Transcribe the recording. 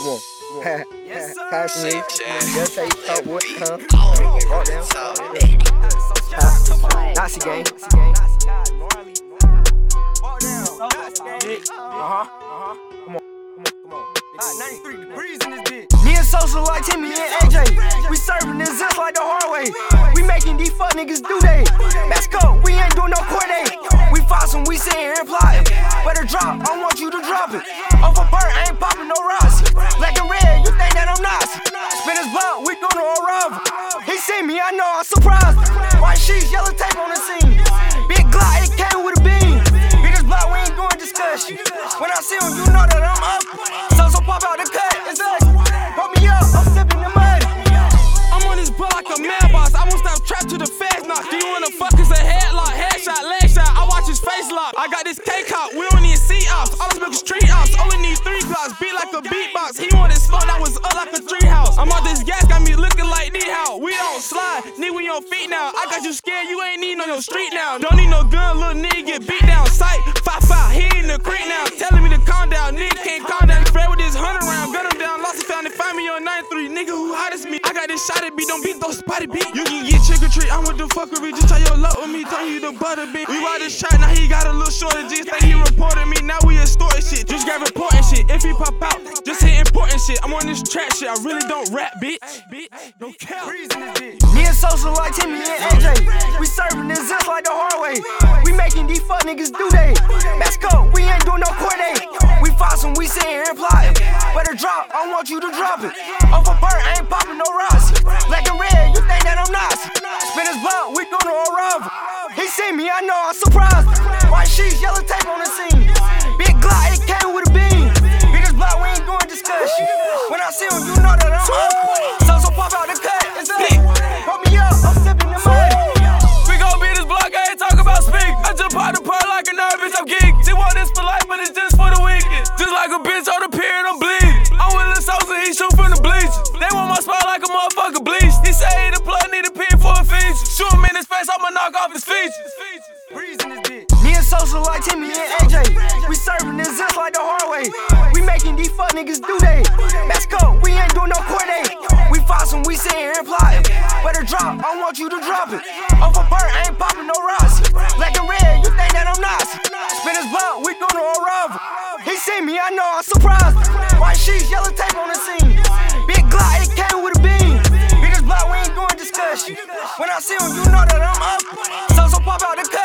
Come on. Pass me. Just say talk what, huh? Walk down. Nazi gang. Nazi gang. Uh-huh. Uh-huh. Come on. Come on. Come on. 93 degrees in this bitch. Me and Sosa like Timmy and AJ. We serving this zip like the hard way. We making these fuck niggas do they. Let's go. We ain't doing no court day. We fossing, we sitting here plotting. Better drop, I want you to drop it. Off a bird, I ain't popping no Rossi. Black and red, you think that I'm Nazi. Spin his blunt, we doing a rival. He see me, I know I'm surprised. White sheets, yellow tape on the scene. Big Glock, it came with a beam. Biggest block, we ain't doing discussion. When I see him, you know that I'm up. So, so pop out the cut, it's us. Put me up, I'm sipping the mud. I'm on this butt like a mailbox. I won't stop trapped to the fast knock. Do you wanna fuck us a headlock, headshot, leg shot? I watch his face lock. I got this K cop, we don't need see ops. All this milk is street ops. Beat like a beatbox. He wanted smoke that was up like a tree house. I'm on this gas, got me looking like knee how. We don't slide, need we on feet now. I got you scared, you ain't need on your street now. Don't need no gun, little nigga get beat down. Sight, five five, he in the creek now. Telling me to calm down, nigga can't calm down. Spread with his hundred round, gun him down, lost it, found it, find me on 93. Nigga who hot as me. I got this shot at beat, don't beat those spotty beat. You can get trick or treat, I'm with the fuckery. Just tell your luck with me, tell you the butter beat. We ride this shot, now he got a little shorter G. shit. I'm on this track shit, I really don't rap, bitch. Don't care. Me and Sosa like Timmy and AJ. We serving this zip like the hard way. We making these fuck niggas do they. Let's go, we ain't doing no court day. We fossing, we sitting here plotting. Better drop, I want you to drop it. Off a bird, I ain't popping no Rossi. Black and red, you think that I'm Nazi. Spin his blunt, we doing a rival. He see me, I know I'm surprised. White sheets, yellow tape want this for life, but it's just for the weekend. Just like a bitch on the pier, and I'm bleeding. I'm with Lil Sosa, he shoot from the bleachers. They want my spot like a motherfucker bleach. He say he the plug, need a pin for a feature. Shoot him in his face, I'ma knock off his features. Reason is bitch. Me and Sosa like Timmy and AJ. We serving this zip like the hard way. We making these fuck niggas do they. Let's go, we ain't doing no court. We fossing, we sitting here plotting. Better drop, I want you to drop it. Off a bird, I White sheets, yellow tape on the scene. Big Glock, it came with a beam. Biggest block, we ain't doing discussion. When I see him, you know that I'm up. So, so pop out the cut.